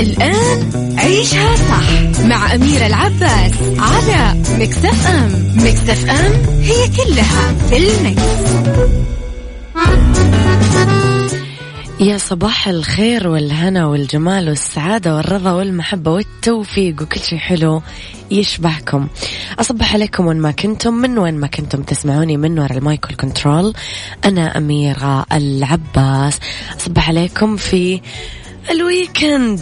الآن عيشها صح مع أميرة العباس على ميكس اف ام ميكس اف ام it's all in the mix. يا صباح الخير والهنا والجمال والسعادة والرضا والمحبة والتوفيق وكل شيء حلو يشبهكم. أصبح عليكم وين ما كنتم من وين ما كنتم تسمعوني من وراء المايك والكنترول أنا أميرة العباس. أصبح عليكم في الويكند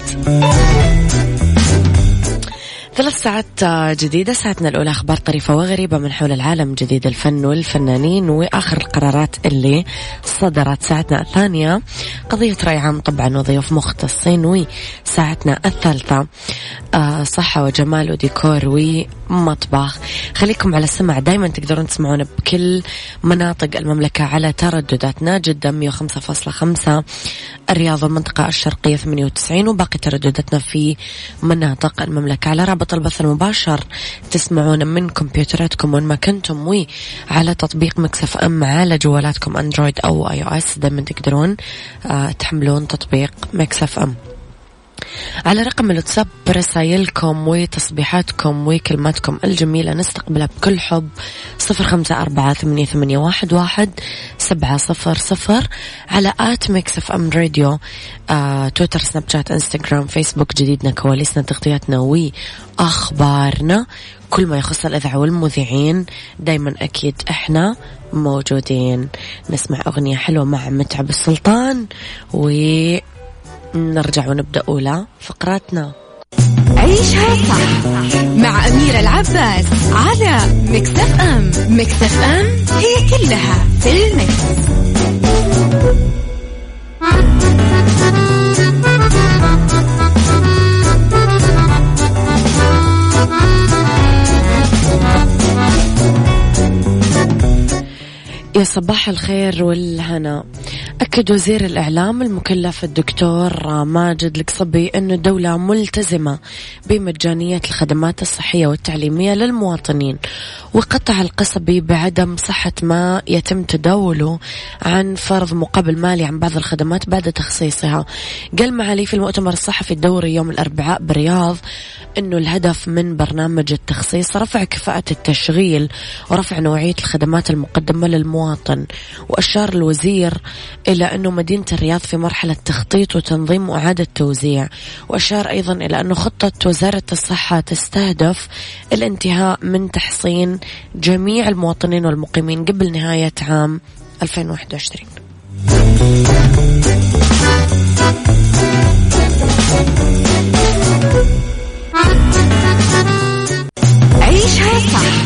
ثلاث ساعات جديدة ساعتنا الأولى أخبار طريفة وغريبة من حول العالم جديد الفن والفنانين وآخر القرارات اللي صدرت ساعتنا الثانية. قضية رأي عام طبعا وضيوف مختصين وساعتنا الثالثة. آه، صحة وجمال وديكور ومطبخ. خليكم على السمع دايما تقدرون تسمعونا بكل مناطق المملكة على تردداتنا جدة 105.5 الرياض والمنطقة الشرقية 98 وباقي تردداتنا في مناطق المملكة على رابط البث المباشر. تسمعون من كمبيوتراتكم وين ما كنتم. وعلى تطبيق ميكس اف ام على جوالاتكم أندرويد أو آي أو إس دايما تقدرون آه، تحملون تطبيق ميكس اف ام. على رقم الواتساب رسايلكم وتصبيحاتكم وكلماتكم الجميلة. نستقبلها بكل حب. صفر خمسة أربعة ثمانية, ثمانية واحد, واحد سبعة صفر صفر على at ميكس إف إم راديو آه، تويتر سناب شات إنستغرام فيسبوك جديدنا كواليسنا تغطياتنا وأخبارنا. كل ما يخص الإذاعة والمذيعين دايما أكيد إحنا موجودين. نسمع أغنية حلوة مع متعب السلطان و نرجع ونبدأ أولى فقراتنا عيشها صح مع أميرة العباس على مكتف أم مكتف أم هي كلها في المكس. يا صباح الخير والهنا. أكد وزير الإعلام المكلف الدكتور ماجد القصبي أن الدولة ملتزمة بمجانية الخدمات الصحية والتعليمية للمواطنين وقطع القصبي بعدم صحة ما يتم تداوله عن فرض مقابل مالي عن بعض الخدمات بعد تخصيصها. قال معالي في المؤتمر الصحفي الدوري يوم الأربعاء برياض أنه الهدف من برنامج التخصيص رفع كفاءة التشغيل ورفع نوعية الخدمات المقدمة للمواطن وأشار الوزير إلى أنه مدينة الرياض في مرحلة تخطيط وتنظيم وإعادة توزيع. وأشار أيضا إلى أنه خطة وزارة الصحة تستهدف الانتهاء من تحصين جميع المواطنين والمقيمين قبل نهاية عام 2021 عيشها صح.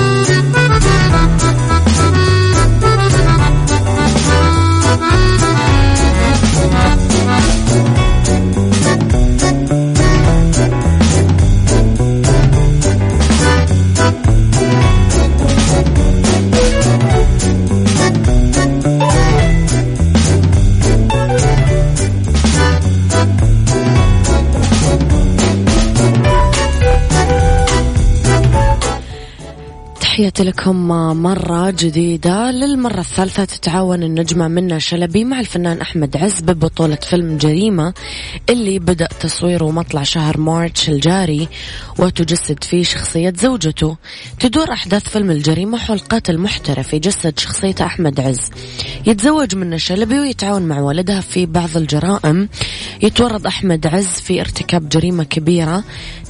تحياتي لكم مرة جديدة. للمرة الثالثة تتعاون النجمة منى شلبي مع الفنان أحمد عز ببطولة فيلم جريمة اللي بدأ تصويره مطلع شهر مارتش الجاري وتجسد فيه شخصية زوجته. تدور أحداث فيلم الجريمة حول قاتل محترف يجسد شخصية أحمد عز. يتزوج منى شلبي ويتعاون مع والدها في بعض الجرائم. يتورط أحمد عز في ارتكاب جريمة كبيرة.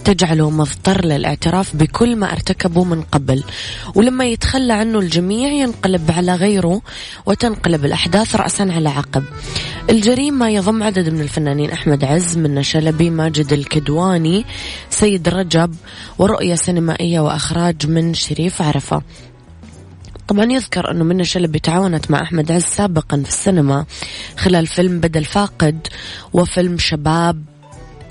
تجعله مضطر للاعتراف بكل ما ارتكبه من قبل. ولما يتخلى عنه الجميع ينقلب على غيره وتنقلب الأحداث رأسا على عقب. الجريمة يضم عدد من الفنانين أحمد عز من شلبي ماجد الكدواني سيد رجب ورؤية سينمائية وأخراج من شريف عرفة. طبعا يذكر أنه منى شلبي تعاونت مع أحمد عز سابقا في السينما خلال فيلم بدل فاقد وفيلم شباب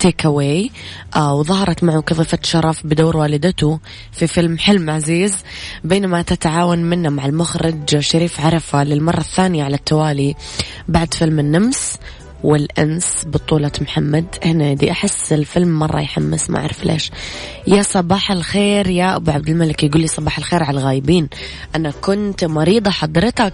تيك اواي آه وظهرت معه كضيفة شرف بدور والدته في فيلم حلم عزيز بينما تتعاون منه مع المخرج شريف عرفة للمرة الثانية على التوالي بعد فيلم النمس والأنس بطولة محمد. هنا دي أحس الفيلم مرة يحمس ما أعرف ليش. يا صباح الخير يا أبو عبد الملك يقول لي صباح الخير على الغايبين. أنا كنت مريضة حضرتك.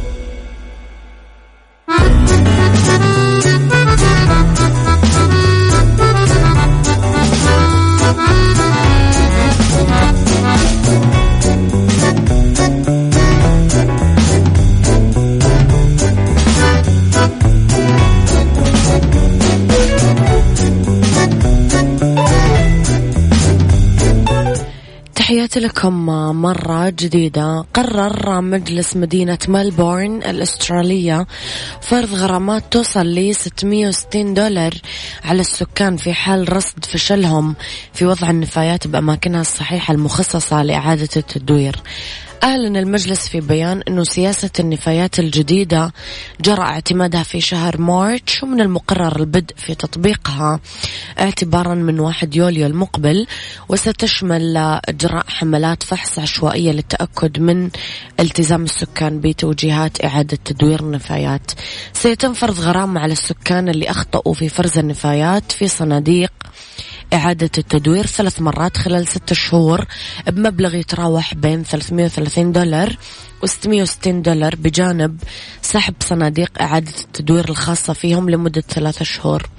تحياتي لكم مرة جديدة. قرر مجلس مدينة ملبورن الأسترالية فرض غرامات توصل ل 660 دولار على السكان في حال رصد فشلهم في وضع النفايات بأماكنها الصحيحة المخصصة لإعادة التدوير. أعلن المجلس في بيان أنه سياسة النفايات الجديدة جرى اعتمادها في شهر مارتش ومن المقرر البدء في تطبيقها اعتبارا من 1 يوليو المقبل وستشمل إجراء حملات فحص عشوائية للتأكد من التزام السكان بتوجيهات إعادة تدوير النفايات. سيتم فرض غرامة على السكان اللي أخطأوا في فرز النفايات في صناديق إعادة التدوير ثلاث مرات خلال ستة شهور بمبلغ يتراوح بين 330 دولار و 660 دولار بجانب سحب صناديق إعادة التدوير الخاصة فيهم لمدة ثلاثة شهور.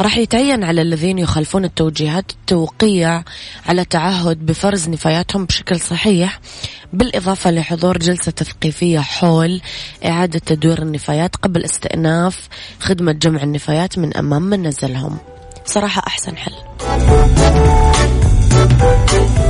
راح يتعين على الذين يخالفون التوجيهات التوقيع على تعهد بفرز نفاياتهم بشكل صحيح بالإضافة لحضور جلسة تثقيفية حول إعادة تدوير النفايات قبل استئناف خدمة جمع النفايات من أمام منزلهم صراحة أحسن حل. Thank you.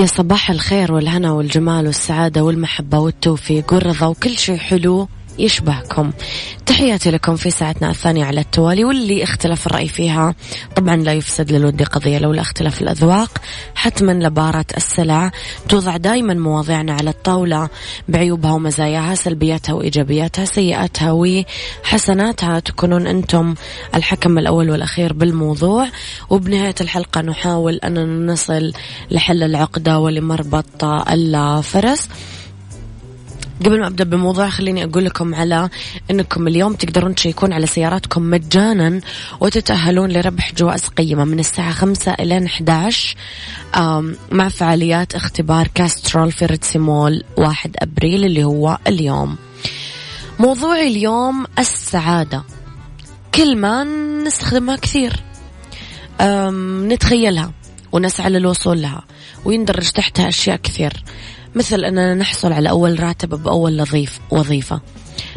يا صباح الخير والهنا والجمال والسعادة والمحبة والتوفيق والرضا وكل شيء حلو. يشبهكم. تحياتي لكم في ساعتنا الثانية على التوالي واللي اختلف الرأي فيها. طبعا لا يفسد للود قضية لولا اختلاف الأذواق. حتما لبارة السلع. توضع دائما مواضيعنا على الطاولة. بعيوبها ومزاياها سلبياتها وإيجابياتها سيئاتها وحسناتها. تكونون أنتم الحكم الأول والأخير بالموضوع. وبنهاية الحلقة نحاول أن نصل لحل العقدة ولمربط الفرس قبل ما أبدأ بالموضوع خليني أقول لكم على إنكم اليوم تقدرون تشيكون على سياراتكم مجانا وتتأهلون لربح جوائز قيمة من الساعة 5 إلى 11 مع فعاليات اختبار كاسترول في ريتسي مول 1 أبريل اللي هو اليوم. موضوعي اليوم السعادة. كلمة نستخدمها كثير. نتخيلها ونسعى للوصول لها ويندرج تحتها أشياء كثير. مثل أننا نحصل على أول راتب بأول وظيف وظيفة.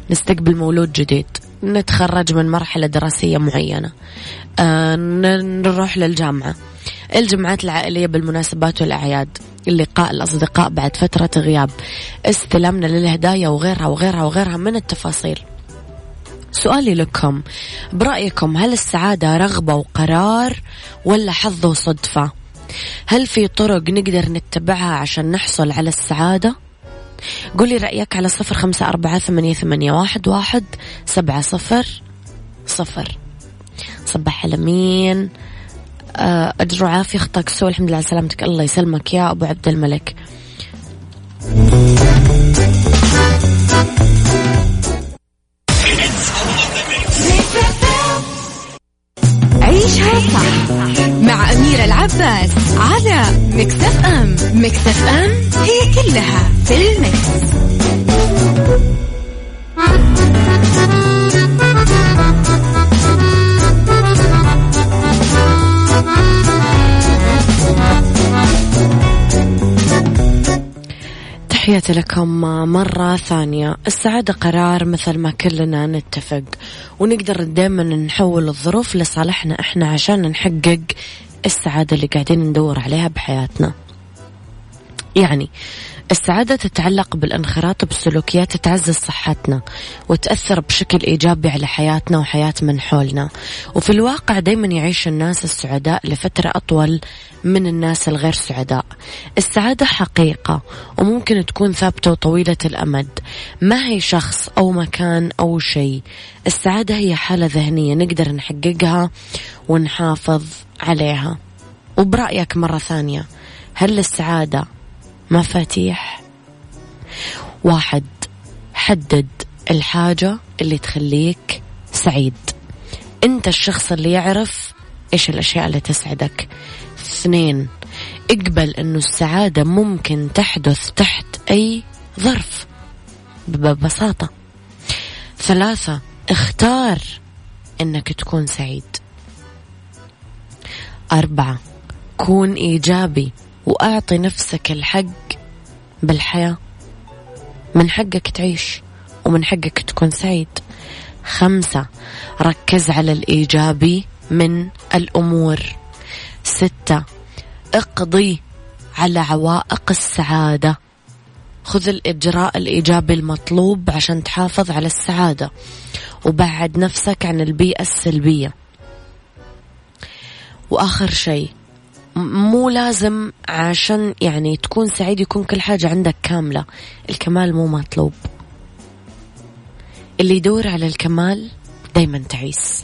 نستقبل مولود جديد. نتخرج من مرحلة دراسية معينة. أه نروح للجامعة. الجمعات العائلية بالمناسبات والأعياد. اللقاء الأصدقاء بعد فترة غياب. استلامنا للهدايا وغيرها وغيرها وغيرها من التفاصيل. سؤالي لكم. برأيكم هل السعادة رغبة وقرار ولا حظ وصدفة؟ هل في طرق نقدر نتبعها عشان نحصل على السعادة؟ قولي رأيك على صفر خمسة أربعة ثمانية, ثمانية واحد, واحد سبعة صفر صفر. صباح على مين آه، أجر وعافية خطاك سوى الحمد لله على سلامتك. الله يسلمك يا أبو عبد الملك. العباس على مكتف أم. مكتف أم هي كلها في المكس. تحياتي لكم مرة ثانية. السعادة قرار مثل ما كلنا نتفق. ونقدر دائما نحول الظروف لصالحنا إحنا عشان نحقق السعادة اللي قاعدين ندور عليها بحياتنا. يعني السعادة تتعلق بالانخراط بالسلوكيات تعزز صحتنا وتأثر بشكل إيجابي على حياتنا وحياة من حولنا. وفي الواقع دايما يعيش الناس السعداء لفترة أطول من الناس الغير سعداء. السعادة حقيقة وممكن تكون ثابتة وطويلة الأمد. ما هي شخص أو مكان أو شيء. السعادة هي حالة ذهنية نقدر نحققها ونحافظ عليها. وبرأيك مرة ثانية هل السعادة مفاتيح؟ واحد حدد الحاجة اللي تخليك سعيد. أنت الشخص اللي يعرف إيش الأشياء اللي تسعدك. اثنين اقبل إنه السعادة ممكن تحدث تحت أي ظرف ببساطة. ثلاثة اختار إنك تكون سعيد. أربعة. كون إيجابي وأعطي نفسك الحق. بالحياة من حقك تعيش ومن حقك تكون سعيد. خمسة ركز على الإيجابي من الأمور. ستة اقضي على عوائق السعادة. خذ الإجراء الإيجابي المطلوب عشان تحافظ على السعادة. وبعد نفسك عن البيئة السلبية. وآخر شيء. مو لازم عشان يعني تكون سعيد يكون كل حاجة عندك كاملة. الكمال مو مطلوب. اللي يدور على الكمال دايما تعيس.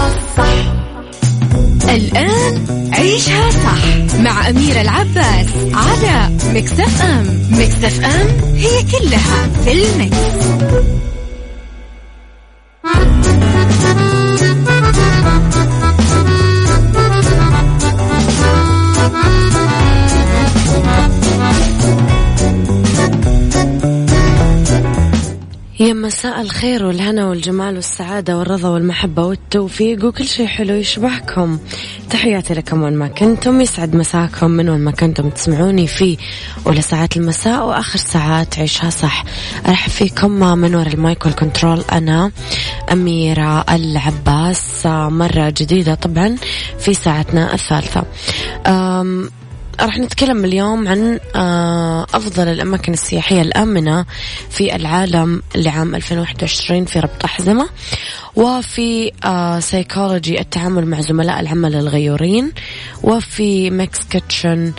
الآن عيشها صح مع أميرة العباس على مكتف أم مكتف أم هي كلها في المكس. يا مساء الخير والهنا والجمال والسعادة والرضا والمحبة والتوفيق وكل شيء حلو يشبهكم. تحياتي لكم وين ما كنتم يسعد مساكم من وين ما كنتم تسمعوني في أولى ساعات المساء وآخر ساعات عيشها صح. راح فيكم من وراء المايك والكنترول أنا أميرة العباس. مرة جديدة طبعا في ساعتنا الثالثة. راح نتكلم اليوم عن آه، أفضل الأماكن السياحية الآمنة في العالم لعام 2021 في ربط أحزمة وفي سايكولوجي آه، التعامل مع زملاء العمل الغيورين وفي ميكس كيتشن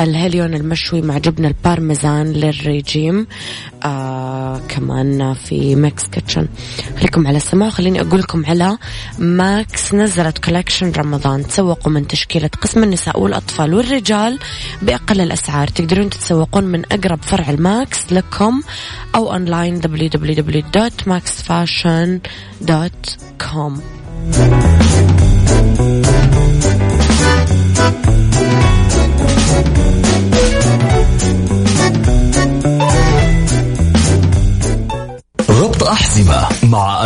الهليون المشوي مع جبنة البارميزان للريجيم. آه كمان في ميكس كيتشن خليكم على السماع. وخليني أقول لكم على ماكس نزلت collection رمضان. تسوقوا من تشكيلة قسم النساء والأطفال والرجال بأقل الأسعار. تقدرون تتسوقون من أقرب فرع الماكس لكم أو online www.maxfashion.com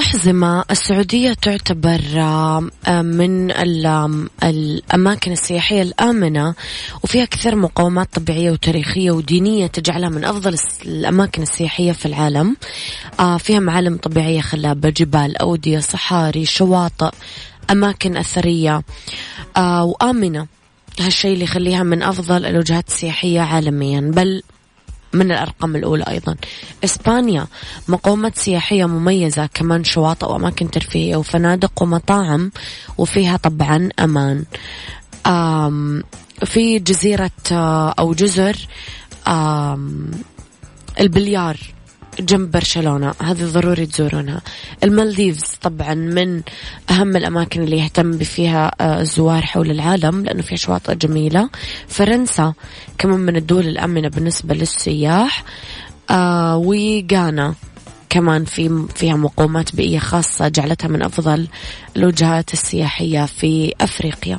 أحزمة السعودية تعتبر من الأماكن السياحية الآمنة وفيها كثير مقومات طبيعية وتاريخية ودينية تجعلها من أفضل الأماكن السياحية في العالم. آه، فيها معالم طبيعية خلابة جبال أودية صحاري شواطئ أماكن أثرية آه، وآمنة. هالشيء اللي يخليها من أفضل الوجهات السياحية عالميا. بل من الأرقام الأولى أيضا. إسبانيا مقومات سياحية مميزة كمان شواطئ وأماكن ترفيهية وفنادق ومطاعم وفيها طبعا أمان. في جزيرة آه، أو جزر البليار. جنب برشلونة. هذه ضروري تزورونها. المالديفز طبعا من أهم الأماكن اللي يهتم فيها آه، الزوار حول العالم لأنه فيها شواطئ جميلة. فرنسا كمان من الدول الآمنة بالنسبة للسياح. آه وغانا كمان في فيها مقومات بيئية خاصة جعلتها من أفضل الوجهات السياحية في أفريقيا.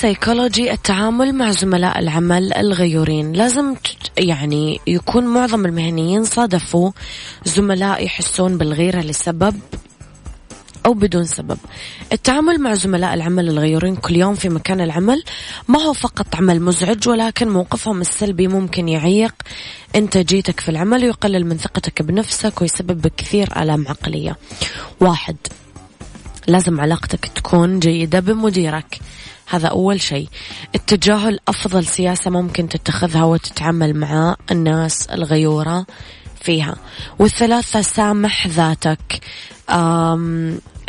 سيكولوجي التعامل مع زملاء العمل الغيورين. لازم يعني يكون معظم المهنيين صادفوا زملاء يحسون بالغيرة لسبب أو بدون سبب. التعامل مع زملاء العمل الغيورين كل يوم في مكان العمل ما هو فقط عمل مزعج ولكن موقفهم السلبي ممكن يعيق. إنتاجيتك في العمل ويقلل من ثقتك بنفسك ويسبب كثير آلام عقلية. واحد لازم علاقتك تكون جيدة بمديرك. هذا أول شيء. التجاهل أفضل سياسة ممكن تتخذها وتتعامل مع الناس الغيورة فيها. والثلاثة سامح ذاتك.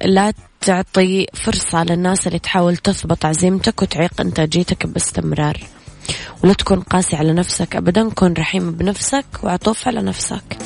لا تعطي فرصة للناس اللي تحاول تثبط عزيمتك وتعيق إنتاجيتك باستمرار. ولا تكون قاسي على نفسك أبدا. كن رحيم بنفسك وعطوف على نفسك.